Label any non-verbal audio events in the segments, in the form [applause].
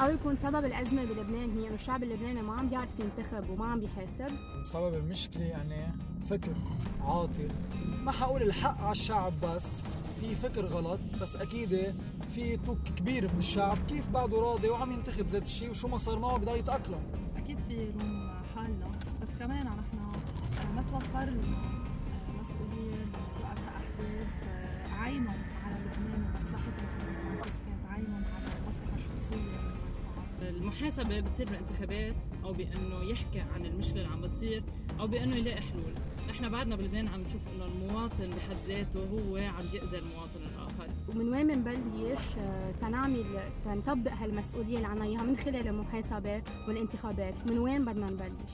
أو يكون سبب الأزمة بلبنان. هي إنه الشعب اللبناني ما عم بيعرف ينتخب وما عم بيحاسب. سبب المشكلة يعني فكر عاطل. ما حقول الحق على الشعب بس في فكر غلط بس أكيد في توك كبير من الشعب كيف بعده راضي وعم ينتخب ذات الشيء وشو ما صار معه بضل يتأقلم. أكيد في يلوم حالنا بس كمان نحن ما توفر لنا المحاسبة بتصير بالانتخابات أو بأنه يحكي عن المشكلة اللي عم بتصير أو بأنه يلاقي حلول. نحن بعدنا بلبنان عم نشوف إنه المواطن بحد ذاته هو عم يأذي المواطن الآخر. ومن وين بنبلش آه، تنعمل تنطبق هالمسؤولية اللي عنا إياها من خلال المحاسبة والانتخابات. من وين بدنا نبلش؟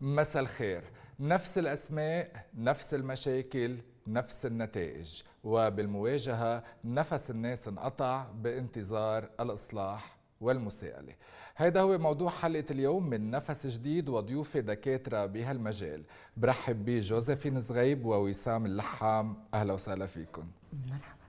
مساء الخير. نفس الأسماء نفس المشاكل نفس النتائج. وبالمواجهة نفس الناس انقطع بانتظار الإصلاح والمساءلة. هذا هو موضوع حلقة اليوم من نفس جديد وضيوفي دكاترة بهالمجال. برحب بجوزيفين زغيب ووسام اللحام. أهلا وسهلا فيكم مرحبا.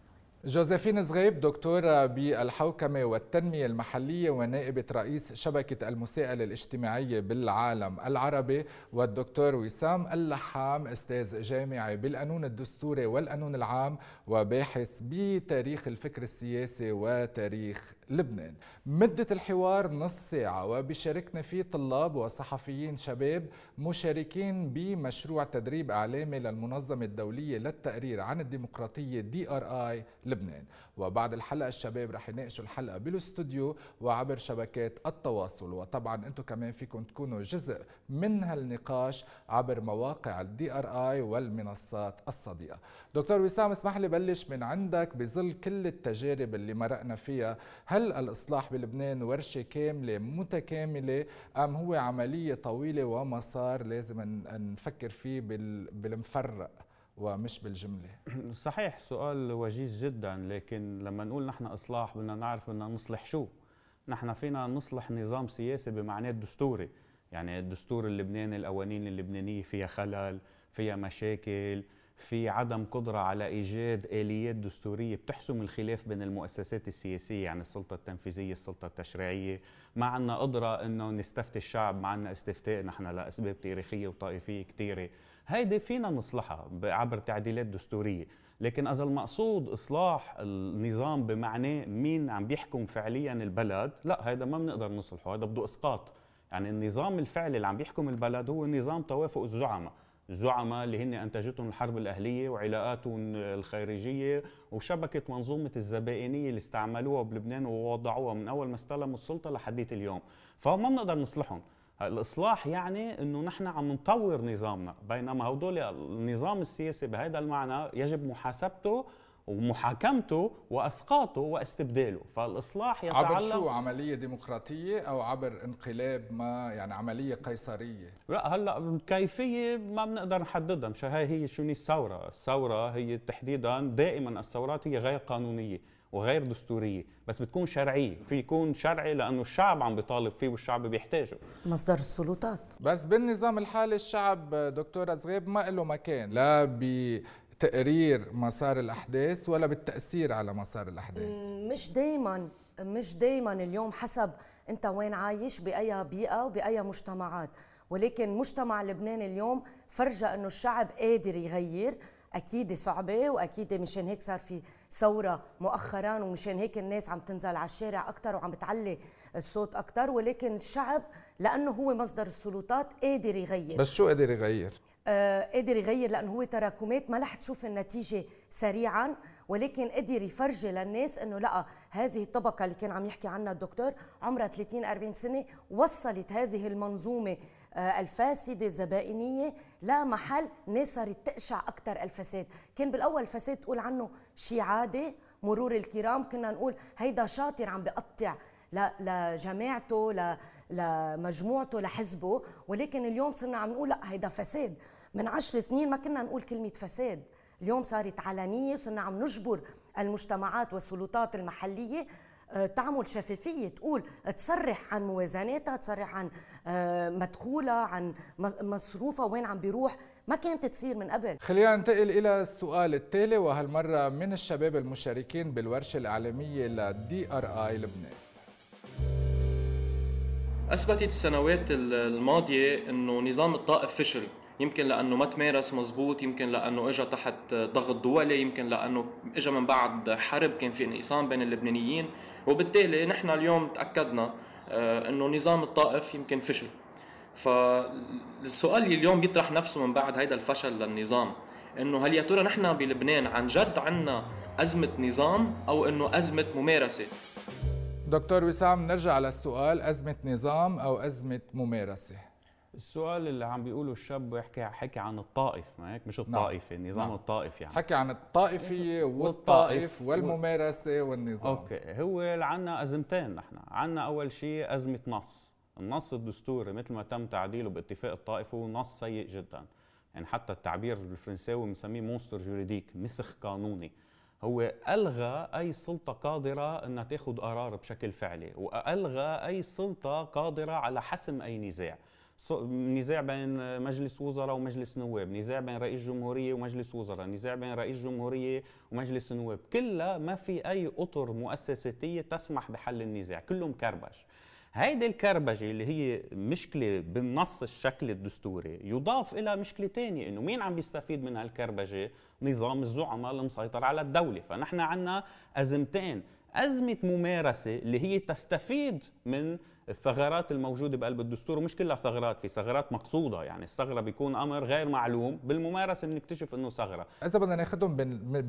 جوزيفين زغيب دكتورة بالحوكمة والتنمية المحلية ونائبة رئيس شبكة المساءلة الاجتماعية بالعالم العربي والدكتور وسام اللحام أستاذ جامعي بالقانون الدستوري والقانون العام وباحث بتاريخ الفكر السياسي وتاريخ لبنان. مدة الحوار نص ساعة وبشاركنا فيه طلاب وصحفيين شباب مشاركين بمشروع تدريب إعلامي للمنظمة الدولية للتقرير عن الديمقراطية دي ار اي لبنان. وبعد الحلقة الشباب رح يناقشوا الحلقة بالاستوديو وعبر شبكات التواصل. وطبعا أنتم كمان فيكم تكونوا جزء من هالنقاش عبر مواقع ال DRI والمنصات الصديقة دكتور وسام اسمح لي بلش من عندك بظل كل التجارب اللي مرقنا فيها. هل الإصلاح بلبنان ورشة كاملة متكاملة أم هو عملية طويلة ومسار لازم نفكر فيه بالمفرق ومش بالجملة؟ صحيح سؤال وجيز جدا لكن لما نقول نحن إصلاح بدنا نعرف بدنا نصلح شو. نحن فينا نصلح نظام سياسي بمعناه الدستوري يعني الدستور اللبناني القوانين اللبنانية فيها خلل فيها مشاكل. في عدم قدرة على إيجاد آليات دستورية بتحسم الخلاف بين المؤسسات السياسية يعني السلطة التنفيذية السلطة التشريعية. ما عندنا قدرة أنه نستفتي الشعب ما عندنا استفتاء نحن لأسباب تاريخية وطائفية كثيرة هيدي فينا نصلحها عبر تعديلات دستورية. لكن إذا المقصود إصلاح النظام بمعنى مين عم بيحكم فعليا البلد لا هذا ما بنقدر نصلحه هذا بده إسقاط. يعني النظام الفعلي اللي عم بيحكم البلد هو نظام توافق الزعماء. الزعماء اللي هن أنتجتهم الحرب الأهلية وعلاقاتهم الخارجية وشبكة منظومة الزبائنية اللي استعملوها بلبنان ووضعوها من أول ما استلموا السلطة لحديت اليوم. فما بنقدر نصلحهم. الإصلاح يعني إنه نحن عم نطور نظامنا بينما هدول النظام السياسي بهذا المعنى يجب محاسبته ومحاكمته وأسقاطه واستبداله. فالإصلاح يتعلق عبر شو؟ عملية ديمقراطية أو عبر انقلاب ما يعني عملية قيصرية؟ لا هلأ الكيفيه ما بنقدر نحددها. مش هاي هي شو الثوره الثورة هي تحديدا دائما الثورات هي غير قانونية وغير دستورية بس بتكون شرعية. في يكون شرعي لأنه الشعب عم بيطالب فيه والشعب بيحتاجه. مصدر السلطات. بس بالنظام الحالي الشعب دكتور زغيب ما له مكان لا ب تقرير مسار الأحداث ولا بالتأثير على مسار الأحداث؟ مش دائما مش دائما اليوم حسب أنت وين عايش بأي بيئة وباي مجتمعات. ولكن مجتمع لبنان اليوم فرجى إنه الشعب قادر يغير. أكيد صعبة وأكيد مشان هيك صار في ثورة مؤخرا ومشان هيك الناس عم تنزل على الشارع أكثر وعم بتعلي الصوت أكثر ولكن الشعب لأنه هو مصدر السلطات قادر يغير. بس شو قادر يغير؟ قدر يغير لأنه هو تراكمات ما رح تشوف النتيجة سريعا ولكن قدر يفرجي للناس إنه لأ هذه الطبقة اللي كان عم يحكي عنها الدكتور عمرها 30 40 سنة وصلت هذه المنظومة آه الفاسدة الزبائنية لمحل ناس صارت تقشع أكثر الفساد. كان بالأول الفساد تقول عنه شيء عادي مرور الكرام كنا نقول هيدا شاطر عم بقطع لجماعته لمجموعته لحزبه ولكن اليوم صرنا عم نقول لأ هيدا فساد. من عشر سنين ما كنا نقول كلمة فساد. اليوم صارت علنية وصرنا عم نجبر المجتمعات والسلطات المحلية آه، تعمل شفافية تقول تصرح عن موازناتها تصرح عن آه، مدخولها عن مصروفها وين عم بيروح. ما كانت تصير من قبل. خلينا ننتقل إلى السؤال التالي وهالمرة من الشباب المشاركين بالورشة الإعلامية لدي ار اي لبنان. أثبتت السنوات الماضية أنه نظام الطائف فشل. يمكن لأنه ما تمارس مزبوط يمكن لأنه اجى تحت ضغط دولي يمكن لأنه اجى من بعد حرب كان في انقسام بين اللبنانيين. وبالتالي نحن اليوم تأكدنا آه، إنه نظام الطائف يمكن فشل. فالسؤال اليوم بيطرح نفسه من بعد هيدا الفشل للنظام إنه هل يا ترى نحن بلبنان عن جد عندنا أزمة نظام أو إنه أزمة ممارسة؟ دكتور وسام نرجع للسؤال أزمة نظام أو أزمة ممارسة؟ السؤال اللي عم بيقوله الشاب بيحكي حكي عن الطائف ما هيك؟ مش نعم. الطائف نعم. نظام نعم. الطائف يعني. حكي عن الطائفيه والطائف والممارسة والنظام. okay هو عندنا أزمتين نحن. عندنا أول شيء أزمة نص. النص الدستوري مثل ما تم تعديله باتفاق الطائف هو نص سيء جدا. يعني حتى التعبير بالفرنساوي بنسميه monstre juridique مسخ قانوني. هو ألغى أي سلطة قادرة إنها تاخذ قرار بشكل فعلي وألغى أي سلطة قادرة على حسم أي نزاع. نزاع بين مجلس وزراء ومجلس نواب نزاع بين رئيس جمهورية ومجلس وزراء نزاع بين رئيس جمهورية ومجلس نواب. كلها ما في أي أطر مؤسساتية تسمح بحل النزاع كله مكربش هيدي الكربجة اللي هي مشكلة بالنص الشكل الدستوري يضاف إلى مشكلة ثانية إنه مين عم بيستفيد من هالكربجة نظام الزعماء المسيطر على الدولة. فنحن عنا أزمتين. أزمة ممارسة اللي هي تستفيد من الثغرات الموجودة بقلب الدستور ومش كلها ثغرات في ثغرات مقصودة. يعني الثغرة بيكون أمر غير معلوم. بالممارسة بنكتشف إنه ثغرة. إذا بدنا ناخذهم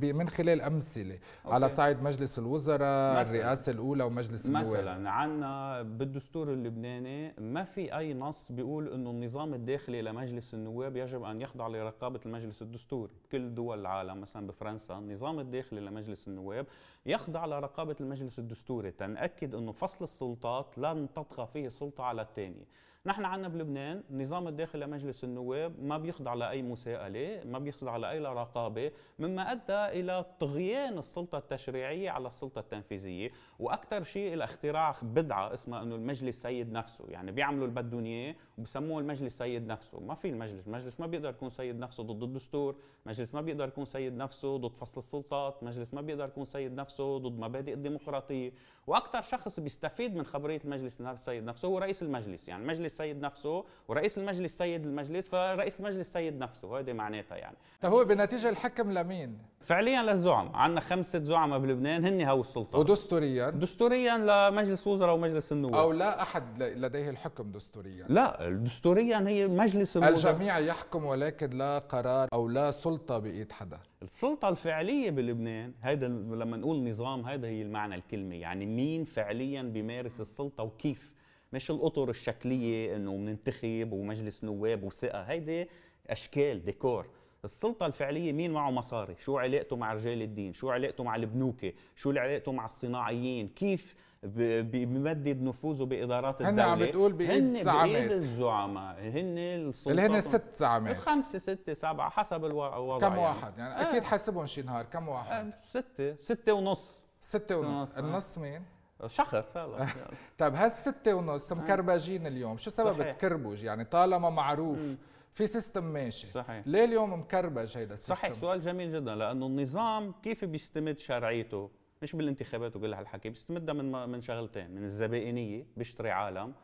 من خلال أمثلة. أوكي. على صعيد مجلس الوزراء مثلاً. الرئاسة الأولى ومجلس النواب. مثلا عندنا بالدستور اللبناني ما في أي نص بيقول إنه النظام الداخلي لمجلس النواب يجب أن يخضع لرقابة المجلس الدستوري. بكل دول العالم مثلا بفرنسا النظام الداخلي لمجلس النواب يخضع لرقابة المجلس الدستوري. تنأكد إنه فصل السلطات لن تطغى فيه السلطة على الثانية نحن عندنا بلبنان النظام الداخلي لمجلس النواب ما بيخضع لأي مساءلة ما بيخضع لأي رقابة مما أدى إلى طغيان السلطة التشريعية على السلطة التنفيذية. وأكثر شيء إلى اختراع بدعة اسمها إنه المجلس سيد نفسه. يعني بيعملوا اياه وبسموه المجلس سيد نفسه. ما في المجلس المجلس ما بيقدر يكون سيد نفسه ضد الدستور مجلس ما بيقدر يكون سيد نفسه ضد فصل السلطات مجلس ما بيقدر يكون سيد نفسه ضد مبادئ الديمقراطية. وأكثر شخص بيستفيد من خبرية المجلس السيد نفسه هو رئيس المجلس. يعني المجلس سيد نفسه ورئيس المجلس سيد المجلس فرئيس المجلس سيد نفسه هذه معناتها يعني. طيب هو بنتيجة الحكم لمين؟ فعليا للزعم عندنا خمسة زعماء بلبنان هن هو السلطة. ودستوريا؟ دستوريا لمجلس وزراء ومجلس النواب. أو لا أحد لديه الحكم دستوريا؟ لا دستوريا هي مجلس الوزراء. الجميع يحكم ولكن لا قرار أو لا سلطة بإيد حدا. السلطة الفعلية بلبنان هيدا لما نقول نظام هذا هي المعنى الكلمة. يعني مين فعليا بيمارس السلطة وكيف؟ مش الأطر الشكلية إنه بننتخب ومجلس نواب وثقة هيدي أشكال ديكور. السلطة الفعلية مين معه مصاري؟ شو علاقته مع رجال الدين؟ شو علاقته مع البنوكة؟ شو علاقته مع الصناعيين؟ كيف بمدد نفوذه بإدارات الدولة؟ هن عم بتقول بايد زعامات بايد الزعماء. هن السلطات اللي هن ست زعامات. خمسة ستة سبعة حسب الوضع كم يعني. واحد؟ يعني أكيد آه. حسبهم شي نهار. كم واحد؟ آه ستة. ستة ونص. ستة ونص. النص مين؟ شخص هلا [laughs] طيب هالستة ونص آه. مكربجين اليوم شو سبب صحيح. التكربج يعني طالما معروف م. في system ماشي. صحيح. ليه اليوم مكربج هيدا ال system صحيح سؤال جميل جدا لأنه النظام كيف بيستمد شرعيته؟ مش بالانتخابات وكل هالحكي بيستمدها من من شغلتين من الزبائنية بيشتري عالم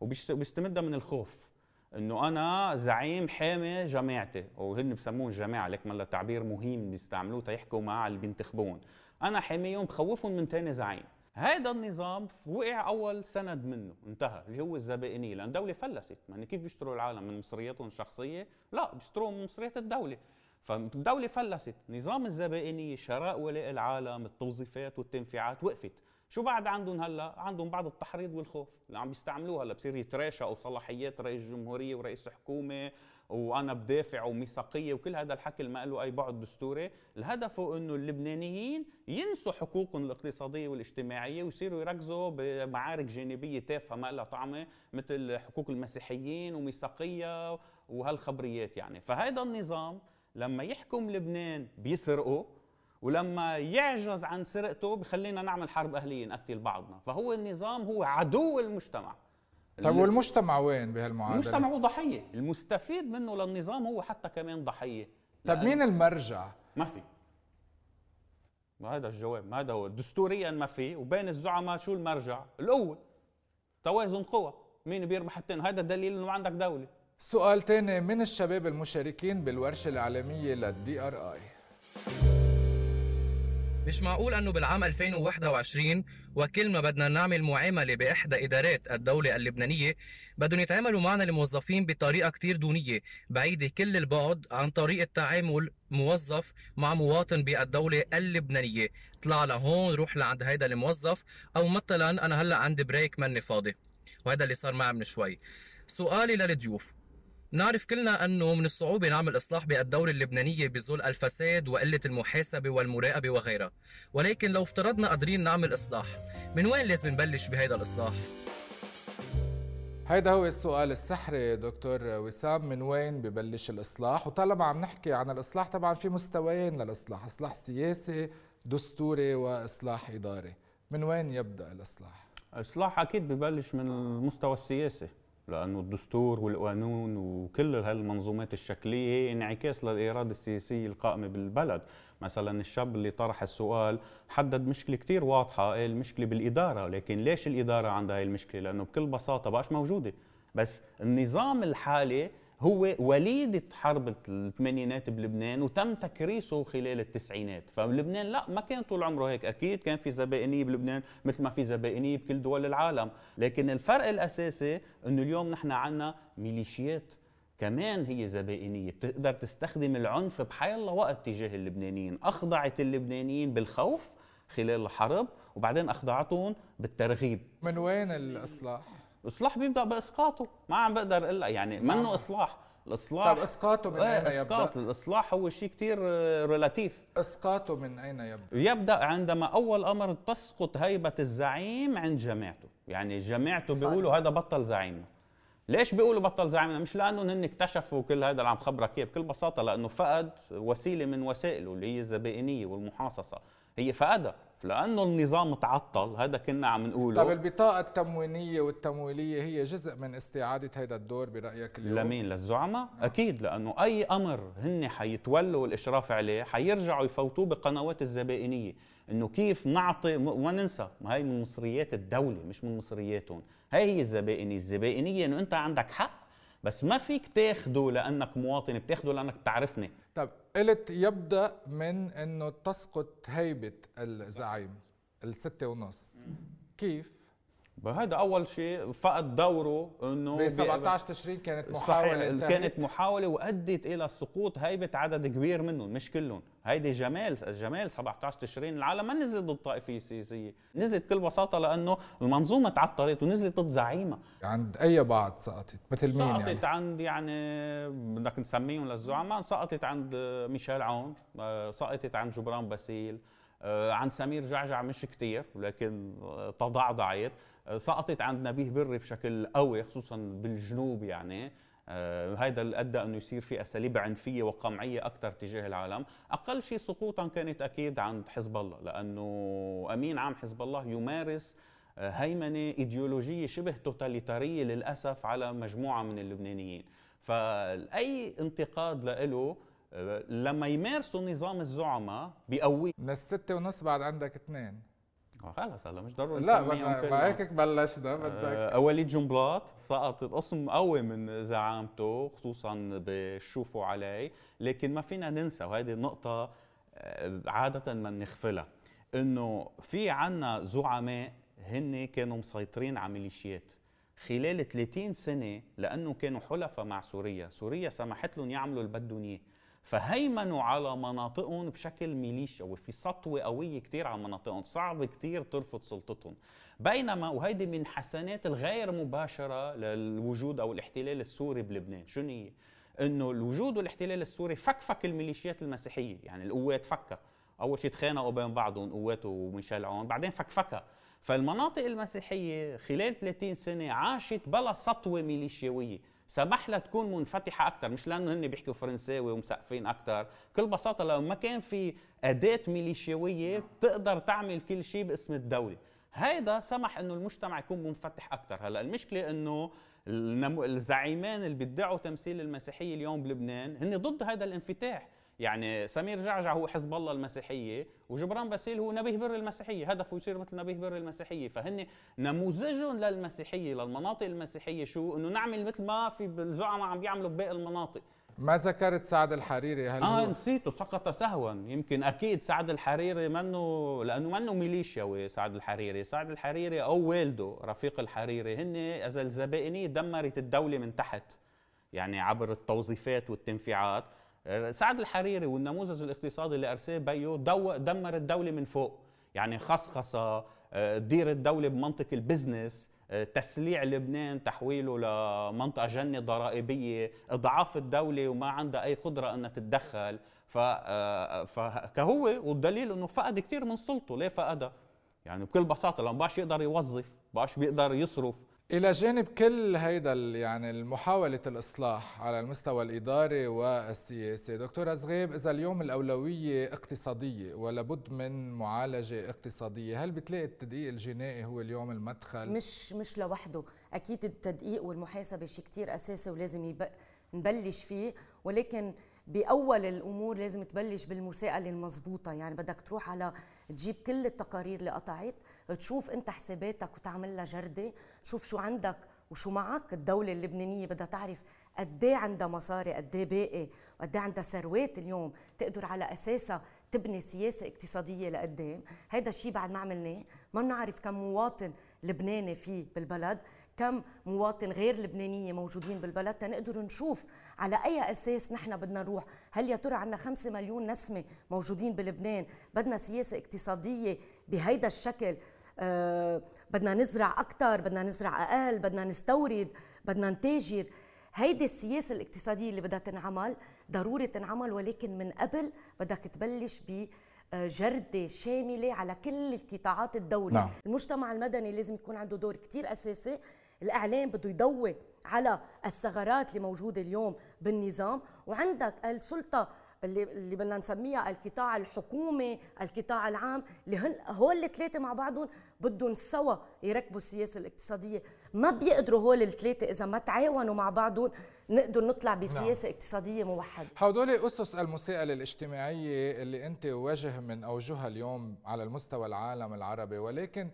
وبيستمدها من الخوف. إنه أنا زعيم حامي جماعتي وهن بسموه الجماعه لك ملا تعبير مهم بيستعملوه تيحكوا مع اللي بينتخبون. أنا حاميهم بخوفهم من ثاني زعيم. هذا النظام وقع أول سند منه انتهى اللي هو الزبائنية لأن الدولة فلست. يعني كيف بيشتروا العالم من مصرياتهم الشخصيه لا بيشتروهم من مصريات الدولة. فالدولة فلست. نظام الزبائنية شراء ولاء العالم التوظيفات والتنفيعات وقفت. شو بعد عندهم هلا؟ عندهم بعض التحريض والخوف. اللي عم بيستعملوها هلا بصير يتراشى أو صلاحيات رئيس جمهورية ورئيس حكومة وأنا بدافع وميثاقية وكل هذا الحكي اللي ما له أي بعد دستوري الهدف هو إنه اللبنانيين ينسوا حقوقهم الاقتصادية والاجتماعية ويصيروا يركزوا بمعارك جانبية تافهة ما لها طعمه مثل حقوق المسيحيين وميثاقية وهالخبريات يعني. فهذا النظام لما يحكم لبنان بيسرقوا ولما يعجز عن سرقته بخلينا نعمل حرب أهلية نقتل بعضنا. فهو النظام هو عدو المجتمع. طيب والمجتمع وين بهالمعادلة؟ المجتمع هو ضحية. المستفيد منه للنظام هو حتى كمان ضحية. طيب مين المرجع؟ ما في. ما هذا الجواب ما هذا هو. دستوريا ما في وبين الزعماء شو المرجع؟ القوه توازن قوى. مين بيربح التاني؟ هذا دليل إنه عندك دولة. سؤال تاني من الشباب المشاركين بالورشة الإعلامية للدي ار اي مش معقول أنه بالعام 2021 وكل ما بدنا نعمل معاملة بإحدى إدارات الدولة اللبنانية بدهم يتعاملوا معنا الموظفين بطريقة كتير دونية بعيدة كل البعد عن طريقة تعامل موظف مع مواطن بالدولة اللبنانية. طلع لهون روح لعند هيدا الموظف أو مثلا أنا هلأ عندي بريك ماني فاضي. وهذا اللي صار معي من شوي. سؤالي للضيوف. نعرف كلنا أنه من الصعوبة نعمل إصلاح بالدولة اللبنانية بظل الفساد وقلة المحاسبة والمراقبة وغيرها ولكن لو افترضنا قادرين نعمل إصلاح من وين لازم نبلش بهذا الإصلاح؟ هيدا هو السؤال السحري دكتور وسام من وين ببلش الإصلاح وطالما عم نحكي عن الإصلاح طبعا في مستويين للإصلاح إصلاح سياسي دستوري وإصلاح إداري من وين يبدأ الإصلاح؟ الإصلاح أكيد ببلش من المستوى السياسي لأنه الدستور والقانون وكل هالمنظومات الشكلية هي انعكاس للإرادة السياسية القائمة بالبلد. مثلا الشاب اللي طرح السؤال حدد مشكلة كتير واضحة قال المشكلة بالإدارة لكن ليش الإدارة عندها هاي المشكلة؟ لأنه بكل بساطة بقاش موجودة. بس النظام الحالي هو وليدة حرب الثمانينات بلبنان وتم تكريسه خلال التسعينات. فبلبنان لا ما كان طول عمره هيك. أكيد كان في زبائنية بلبنان مثل ما في زبائنية بكل دول العالم. لكن الفرق الأساسي أنه اليوم نحن عنا ميليشيات كمان هي زبائنية. بتقدر تستخدم العنف بحي الله وقت تجاه اللبنانيين. أخضعت اللبنانيين بالخوف خلال الحرب وبعدين أخضعتهم بالترغيب. من وين الإصلاح؟ الاصلاح بيبدأ بإسقاطه. ما عم بقدر لك يعني منه إصلاح. الإصلاح طيب إسقاطه من إيه أين يبدأ؟ إسقاط. الإصلاح هو شيء كثير ريلاتيف إسقاطه من أين يبدأ؟ يبدأ عندما أول أمر تسقط هيبة الزعيم عند جماعته يعني جماعته بيقولوا هذا بطل زعيمنا ليش بيقولوا بطل زعيمنا مش لأنه هن اكتشفوا كل هذا اللي عم خبرك إياه بكل بساطة لأنه فقد وسيلة من وسائله اللي هي الزبائنية والمحاصصة. هي فقدها. لأنه النظام تعطل هذا كنا عم نقوله. طيب البطاقة التموينية والتمويلية هي جزء من استعادة هذا الدور برأيك اليوم؟ لمين؟ للزعماء؟ أكيد لأنه أي أمر هن حيتولوا الإشراف عليه حيرجعوا يفوتوه بقنوات الزبائنية. إنه كيف نعطي وما ننسى ما هي من مصريات الدولة مش من مصرياتهم. هي هي الزبائنية. الزبائنية إنه أنت عندك حق. بس ما فيك تاخده لأنك مواطن بتاخده لأنك بتعرفني. طيب قلت يبدأ من إنه تسقط هيبة الزعيم الستة ونص. كيف؟ هذا أول شيء فقد دوره إنه ب 17 تشرين كانت محاولة انتهت. كانت محاولة وأدت إلى سقوط هيبة عدد كبير منهم مش كلهم هيدي جمال جمال 17 تشرين العالم ما نزلت ضد الطائفيه السياسيه نزلت بكل بساطة لأنه المنظومة تعطلت ونزلت ضد زعيمها عند أي بعض سقطت مثل مين سقطت يعني؟ عند يعني بدك نسميهم للزعماء سقطت عند ميشيل عون سقطت عند جبران باسيل عند سمير جعجع مش كتير ولكن تضعضعت سقطت عند نبيه بري بشكل قوي خصوصا بالجنوب يعني. آه هذا اللي أدى أنه يصير في أساليب عنفية وقمعية أكثر تجاه العالم، أقل شيء سقوطا كانت أكيد عند حزب الله لأنه أمين عام حزب الله يمارس هيمنة إيديولوجية شبه توتاليتارية للأسف على مجموعة من اللبنانيين، فاي انتقاد له لما يمارسوا نظام الزعماء بيقوي. من الستة ونص بعد عندك اثنين. خلص هلا مش ضروري لا ما هيك بلشنا بدك آه وليد جنبلاط سقط قسم قوي من زعامته خصوصا بشوفوا علي. لكن ما فينا ننسى وهذه النقطة عادة ما بنغفلها إنه في عنا زعماء هن كانوا مسيطرين على ميليشيات خلال 30 سنة لأنه كانوا حلفاء مع سوريا. سوريا سمحت لهم يعملوا اللي بدهم إياه. فهيمنوا على مناطقهم بشكل ميليشيا وفي سطوة قوية كتير على مناطقهم صعب كتير ترفض سلطتهم. بينما وهيدي من حسنات الغير مباشرة للوجود أو الاحتلال السوري بلبنان. شو هي؟ إنه الوجود والاحتلال السوري فكفك الميليشيات المسيحية. يعني القوات فكها. أول شيء تخانقوا بين بعضهم قواته وميشيل عون بعدين فكفكها. فالمناطق المسيحية خلال 30 سنة عاشت بلا سطوه ميليشياويه سمح لها تكون منفتحة أكثر مش لأنه هن بيحكوا فرنساوي ومسقفين أكثر بكل بساطة لو ما كان في أداة ميليشياوية بتقدر تعمل كل شيء باسم الدولة. هيدا سمح إنه المجتمع يكون منفتح أكثر هلأ المشكلة إنه الزعيمان اللي بيدعوا تمثيل المسيحية اليوم بلبنان هن ضد هذا الانفتاح. يعني سمير جعجع هو حزب الله المسيحية وجبران باسيل هو نبيه بر المسيحية هدفه يصير مثل نبيه بر المسيحية. فهن نموذجهم للمسيحية للمناطق المسيحية شو إنه نعمل مثل ما في الزعماء عم بيعملوا بباقي المناطق. ما ذكرت سعد الحريري هل آه نسيته سقط سهوا. يمكن أكيد سعد الحريري منه لأنه منه ميليشياوي سعد الحريري. سعد الحريري أو والده رفيق الحريري هن اذا الزبائنيه دمرت الدولة من تحت يعني عبر التوظيفات والتنفيعات. سعد الحريري والنموذج الاقتصادي اللي ارسيه بيو دمر الدولة من فوق. يعني خصخصة تدير الدولة بمنطق البزنس تسليع لبنان تحويله لمنطقة جنة ضرائبية. إضعاف الدولة وما عندها أي قدرة إنها تتدخل. فكهو والدليل إنه فقد كثير من سلطه. ليه فقدها؟ يعني بكل بساطة لو باش يقدر يوظف باش بيقدر يصرف. إلى جانب كل هيدا يعني محاوله الإصلاح على المستوى الإداري والسياسي. دكتور زغيب إذا اليوم الأولوية اقتصادية ولابد من معالجة اقتصادية هل بتلاقي التدقيق الجنائي هو اليوم المدخل؟ مش مش لوحده. أكيد التدقيق والمحاسبة شيء كثير أساسي ولازم. نبلش فيه ولكن بأول الأمور لازم تبلش بالمساءلة المضبوطة. يعني بدك تروح على تجيب كل التقارير اللي قطعت تشوف انت حساباتك وتعمل لها جردة تشوف شو عندك وشو معك. الدولة اللبنانية بدها تعرف قد إيه عندها مصاري قد إيه باقي وقد إيه عندها ثروات اليوم تقدر على أساسها تبني سياسة اقتصادية لقدام هذا الشيء بعد ما عملناه ما بنعرف كم مواطن لبناني فيه بالبلد كم مواطن غير لبنانية موجودين بالبلد تنقدر نشوف على أي أساس نحن بدنا نروح. هل يا ترى عندنا 5 مليون نسمة موجودين بلبنان؟ بدنا سياسة اقتصادية بهيدا الشكل بدنا نزرع أكثر بدنا نزرع أقل بدنا نستورد بدنا نتاجر. هيدي السياسة الاقتصادية اللي بدها تنعمل ضروري تنعمل ولكن من قبل بدك تبلش ب جردة شاملة على كل القطاعات الدولة. نعم. المجتمع المدني لازم يكون عنده دور كتير أساسي. الإعلام بده يضوي على الثغرات اللي موجودة اليوم بالنظام. وعندك السلطة اللي اللي بدنا نسميها القطاع الحكومي، القطاع العام، اللي هن هول الثلاثه مع بعضهم بدهم سوا يركبوا السياسة الاقتصادية، ما بيقدروا هول الثلاثه إذا ما تعاونوا مع بعضهم نقدر نطلع بسياسة نعم. اقتصادية موحدة. هدول اسس المساءله الاجتماعية اللي أنت وجه من أوجهها اليوم على المستوى العالم العربي ولكن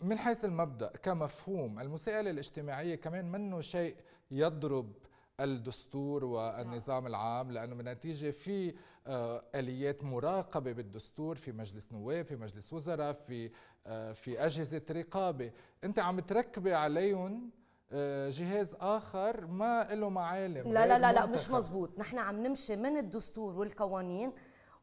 من حيث المبدأ كمفهوم المساءله الاجتماعية كمان منه شيء يضرب الدستور والنظام العام لأنه بالنتيجه في آه، آليات مراقبة بالدستور في مجلس نواب في مجلس وزراء في آه، في أجهزة رقابة. أنت عم تركبي عليهم آه، جهاز آخر ما له معالم لا لا لا لا مش مزبوط نحن عم نمشي من الدستور والقوانين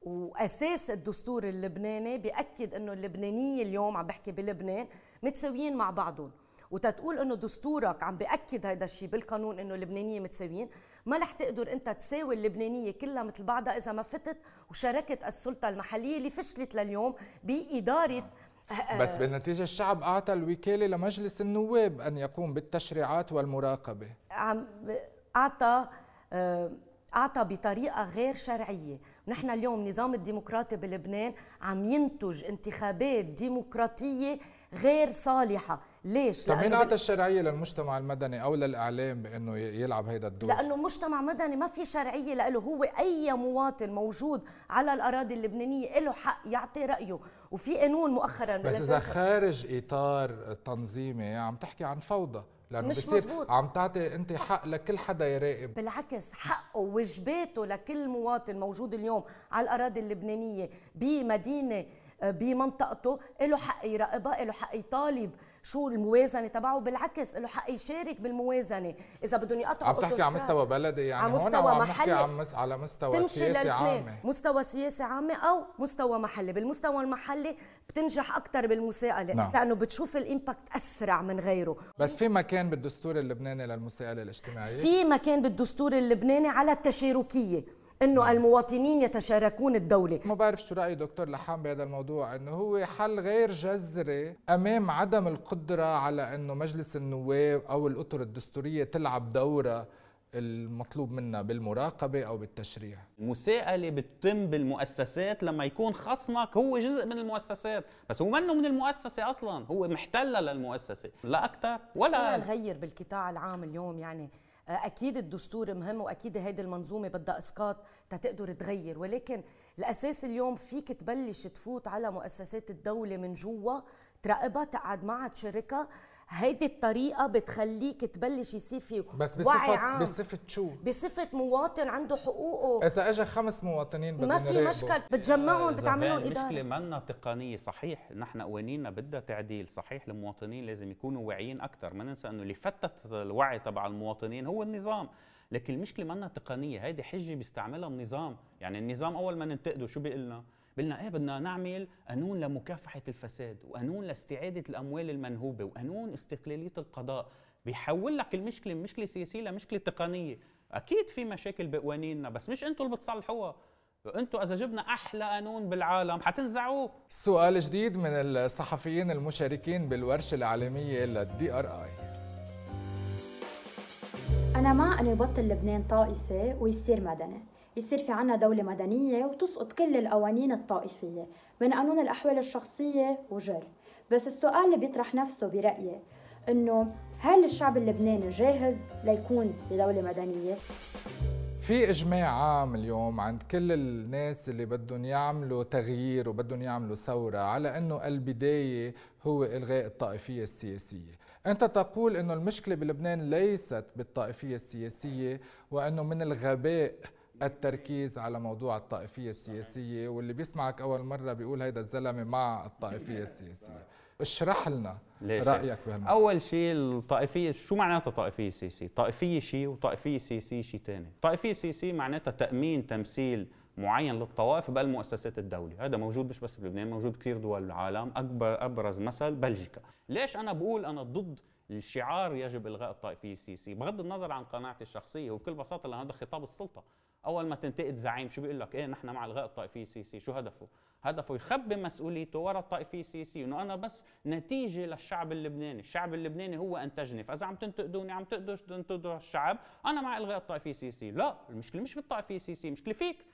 وأساس الدستور اللبناني بيأكد إنه اللبنانية اليوم عم بحكي بلبنان متساويين مع بعضهم. وتتقول إنه دستورك عم بياكد هذا الشيء بالقانون إنه اللبنانية متساويين. ما رح تقدر أنت تساوي اللبنانية كلها مثل بعضها إذا ما فتت وشاركت السلطة المحلية اللي فشلت لليوم بإدارة بس بالنتيجة الشعب أعطى الوكالة لمجلس النواب أن يقوم بالتشريعات والمراقبة. عم أعطى آه، أعطى بطريقة غير شرعية. ونحن اليوم نظام الديمقراطي بلبنان عم ينتج انتخابات ديمقراطية غير صالحة. ليش؟ طيب مين اعطى الشرعية للمجتمع المدني أو للإعلام بأنه يلعب هيدا الدور؟ لأنه مجتمع مدني ما في شرعية له هو أي مواطن موجود على الأراضي اللبنانية له حق يعطي رأيه. وفي قانون مؤخرا بس إذا خارج إطار تنظيمي عم تحكي عن فوضى لأنه مش مزبوط. عم تعطي أنت حق لكل حدا يراقب. بالعكس حقه وواجباته لكل مواطن موجود اليوم على الأراضي اللبنانية بمدينة بمنطقته له حق يراقبها له حق يطالب شو الموازنة تبعه؟ بالعكس له حق يشارك بالموازنة. إذا بدهم يقطعوا عم تحكي على مستوى بلدي يعني على مستوى محلي. عم على مستوى سياسي عام مستوى سياسي عام أو مستوى محلي. بالمستوى المحلي بتنجح أكثر بالمساءلة نعم. لأنه بتشوف الإمباكت أسرع من غيره. بس في مكان بالدستور اللبناني للمساءلة الاجتماعية؟ في مكان بالدستور اللبناني على التشاركية. إنه. المواطنين يتشاركون الدولة ما بعرف شو رأي دكتور لحام بهذا الموضوع إنه هو حل غير جذري أمام عدم القدرة على إنه مجلس النواب أو الأطر الدستورية تلعب دورها المطلوب منا بالمراقبة أو بالتشريع المساءلة بتتم بالمؤسسات لما يكون خصمك هو جزء من المؤسسات بس هو منه من المؤسسة أصلا هو محتلة للمؤسسة لا أكثر ولا فينا نغير بالقطاع العام اليوم يعني أكيد الدستور مهم وأكيد هيدي المنظومة بدها إسقاط تقدر تغير ولكن الأساس اليوم فيك تبلش تفوت على مؤسسات الدولة من جوا تراقبها تقعد معها تشاركها. هيدي الطريقة بتخليك تبلش يصير في بس وعي بصفة عام. بصفة شو؟ بصفة مواطن عنده حقوقه. إذا إجا خمس مواطنين ما في. مشكل بتجمعهم بتعملهم المشكلة إدارة. منا تقنية صحيح نحن قوانيننا بدها تعديل صحيح المواطنين لازم يكونوا واعيين أكثر ما ننسى أنه اللي فتت الوعي تبع المواطنين هو النظام. لكن المشكلة منا تقنية هيدي حجة بيستعملها النظام. يعني النظام أول ما ننتقده شو بيقول لنا؟ قلنا إيه بدنا نعمل قانون لمكافحة الفساد وقانون لاستعادة الأموال المنهوبة وقانون استقلالية القضاء. بيحول لك المشكلة من مشكلة سياسية لمشكلة تقنية. أكيد في مشاكل بقوانيننا بس مش أنتم اللي بتصلحوها. أنتم إذا جبنا أحلى قانون بالعالم حتنزعوه. سؤال جديد من الصحفيين المشاركين بالورشة العالمية للدي ار اي أنا مع أنه يبطل لبنان طائفي ويصير مدني يصير في عنا دولة مدنية وتسقط كل القوانين الطائفية. من قانون الأحوال الشخصية وجر. بس السؤال اللي بيطرح نفسه برأيي أنه هل الشعب اللبناني جاهز ليكون بدولة مدنية؟ في إجماع عام اليوم عند كل الناس اللي بدهم يعملوا تغيير وبدهم يعملوا ثورة على إنه البداية هو إلغاء الطائفية السياسية. أنت تقول إنه المشكلة بلبنان ليست بالطائفية السياسية وإنه من الغباء التركيز على موضوع الطائفية السياسية واللي بيسمعك أول مرة بيقول هيدا الزلمة مع الطائفية السياسية. اشرح لنا ليش؟ رأيك بهالموضوع. أول شيء الطائفية شو معناتها طائفية سياسية؟ طائفية شيء وطائفية سياسية شيء ثاني طائفية سياسية معناتها تأمين تمثيل معين للطوائف بالمؤسسات الدولة هذا موجود مش بس بلبنان موجود كثير دول بالعالم أكبر أبرز مثل بلجيكا. ليش أنا بقول أنا ضد الشعار يجب إلغاء الطائفية السياسية؟ بغض النظر عن قناعتي الشخصية وبكل بساطة لأن هذا خطاب السلطة. أول ما تنتقد زعيم شو بيقول لك؟ إيه نحن مع إلغاء الطائفية السياسية شو هدفه؟ هدفه يخبي مسؤوليته وراء الطائفية السياسية إنه أنا بس نتيجة للشعب اللبناني، الشعب اللبناني هو أنتجني، فإذا عم تنتقدوني عم تنتقدوا الشعب، أنا مع الغاء الطائفية السياسية، لا المشكلة مش بالطائفية السياسية، المشكلة فيك.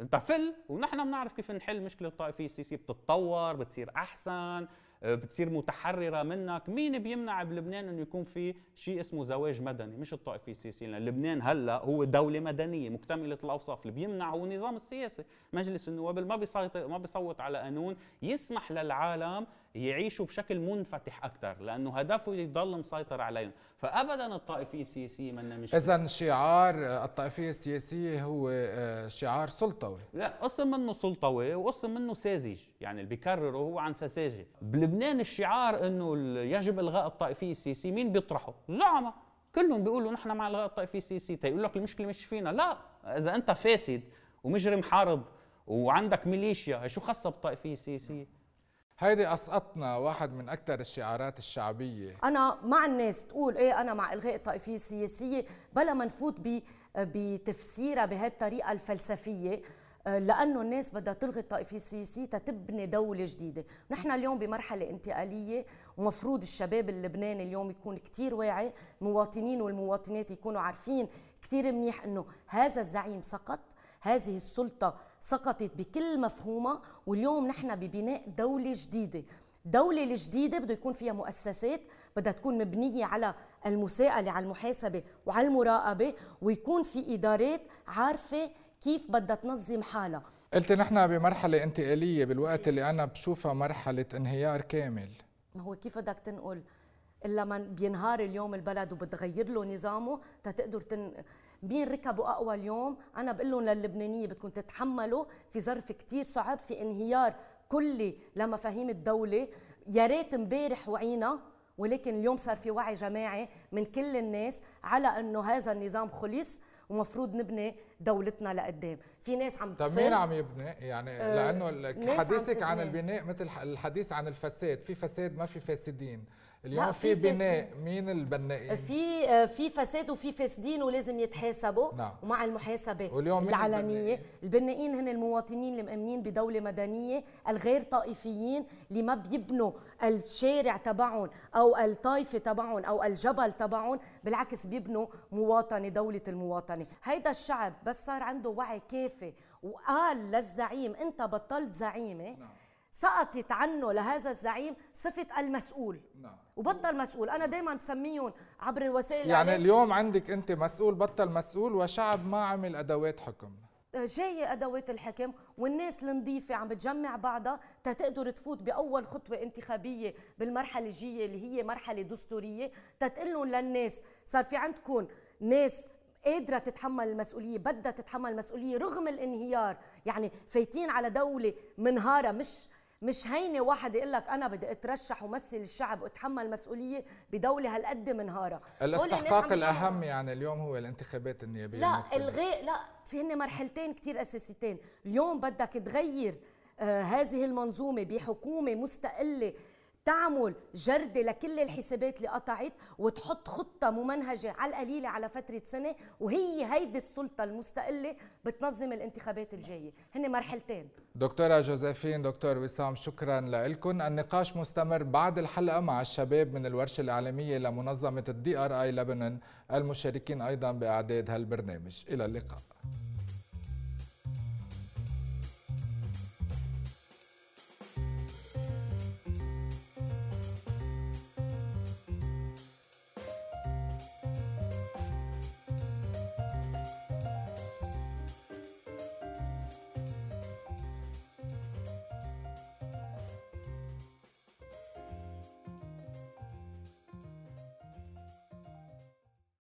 انت فل ونحن بنعرف كيف نحل مشكلة الطائفيه السياسيه بتتطور بتصير أحسن بتصير متحررة منك. مين بيمنع بلبنان إنه يكون في شيء اسمه زواج مدني؟ مش الطائفيه السياسيه لأن لبنان هلأ هو دولة مدنية مكتملة الأوصاف. اللي بيمنع هو النظام السياسي. مجلس النواب ما بيصوت ما بيصوت على قانون يسمح للعالم يعيشوا بشكل منفتح أكثر لأنه هدفه يضل مسيطر عليهم. فابدا الطائفية السياسية منا مش اذا شعار الطائفية السياسية هو آه، شعار سلطوي. لا قسم منه سلطوي وقسم منه ساذج يعني اللي بيكرره هو عن سذاجه بلبنان الشعار إنه يجب إلغاء الطائفية السياسية. مين بيطرحه؟ زعماء. كلهم بيقولوا نحن مع إلغاء الطائفية السياسية. يقول لك المشكلة مش فينا. لا إذا أنت فاسد ومجرم حرب وعندك ميليشيا شو خاصة بالطائفية السياسية؟ هيدي أسقطنا واحد من أكثر الشعارات الشعبية. أنا مع الناس تقول إيه أنا مع إلغاء الطائفية السياسية بلا ما نفوت بتفسيرها بهالطريقه الفلسفية لأنه الناس بدها تلغي الطائفية السياسية تتبني دولة جديدة، نحن اليوم بمرحلة انتقالية ومفروض الشباب اللبناني اليوم يكون كثير واعي، المواطنين والمواطنات يكونوا عارفين كثير منيح إنه هذا الزعيم سقط، هذه السلطة سقطت بكل مفهومها واليوم نحن ببناء دولة جديدة. الدولة الجديدة بده يكون فيها مؤسسات بدها تكون مبنية على المساءلة على المحاسبة وعلى المراقبة ويكون في إدارات عارفة كيف بدها تنظم حالها. قلت نحن بمرحلة انتقالية بالوقت اللي أنا بشوفها مرحلة انهيار كامل. ما هو كيف بدك تنقل؟ إلا من بينهار اليوم البلد وبتغير له نظامه تتقدر تن... مين ركبوا أقوى اليوم. أنا بقول لهم للبنانية بدكم تتحملوا. في ظرف كثير صعب في انهيار كلي لمفاهيم الدولة. يا ريت امبارح وعينا ولكن اليوم صار في وعي جماعي من كل الناس على إنه هذا النظام خلص ومفروض نبني دولتنا لقدام. في ناس عم طيب مين عم يبني؟ يعني آه لأنه حديثك عن البناء مثل الحديث عن الفساد. في فساد ما في فاسدين. اليوم في, بناء. مين البنائين؟ في في فساد وفي فاسدين ولازم يتحاسبوا نعم. ومع المحاسبة واليوم العلنية. البنائين هن المواطنين اللي مأمنين بدولة مدنية الغير طائفيين اللي ما بيبنوا الشارع تبعهم أو الطائفة تبعهم أو الجبل تبعهم بالعكس بيبنوا مواطنة دولة المواطنة. هيدا الشعب بس صار عنده وعي كافي وقال للزعيم أنت بطلت زعيمة؟ نعم. سقطت عنه لهذا الزعيم صفة المسؤول. نعم. وبطل مسؤول. أنا دايما بسميهم عبر الوسائل يعني اليوم عندك أنت مسؤول بطل مسؤول وشعب ما عمل أدوات حكم. جاية أدوات الحكم والناس النظيفة عم بتجمع بعضها تتقدر تفوت بأول خطوة انتخابية بالمرحلة الجاية اللي هي مرحلة دستورية تتقلن للناس صار في عندكم ناس قادرة تتحمل المسؤولية بدها تتحمل المسؤولية رغم الانهيار. يعني فايتين على دولة منهارة مش مش هينه واحد يقول لك أنا بدي أترشح ومثل الشعب وأتحمل مسؤولية بدولة هالقد منهاره الاستحقاق الأهم يعني اليوم هو الانتخابات النيابية لا الغاء لا في هن مرحلتين كثير أساسيتين. اليوم بدك تغير آه هذه المنظومة بحكومة مستقلة تعمل جردة لكل الحسابات اللي قطعت وتحط خطة ممنهجة على القليلة على فترة سنة وهي هيدي السلطة المستقلة بتنظم الانتخابات الجاية. هن مرحلتين. دكتورة جوزيفين دكتور وسام شكرا لكم النقاش مستمر بعد الحلقة مع الشباب من الورشة الإعلامية لمنظمة ال DRI لبنان المشاركين أيضا بإعداد هالبرنامج. إلى اللقاء.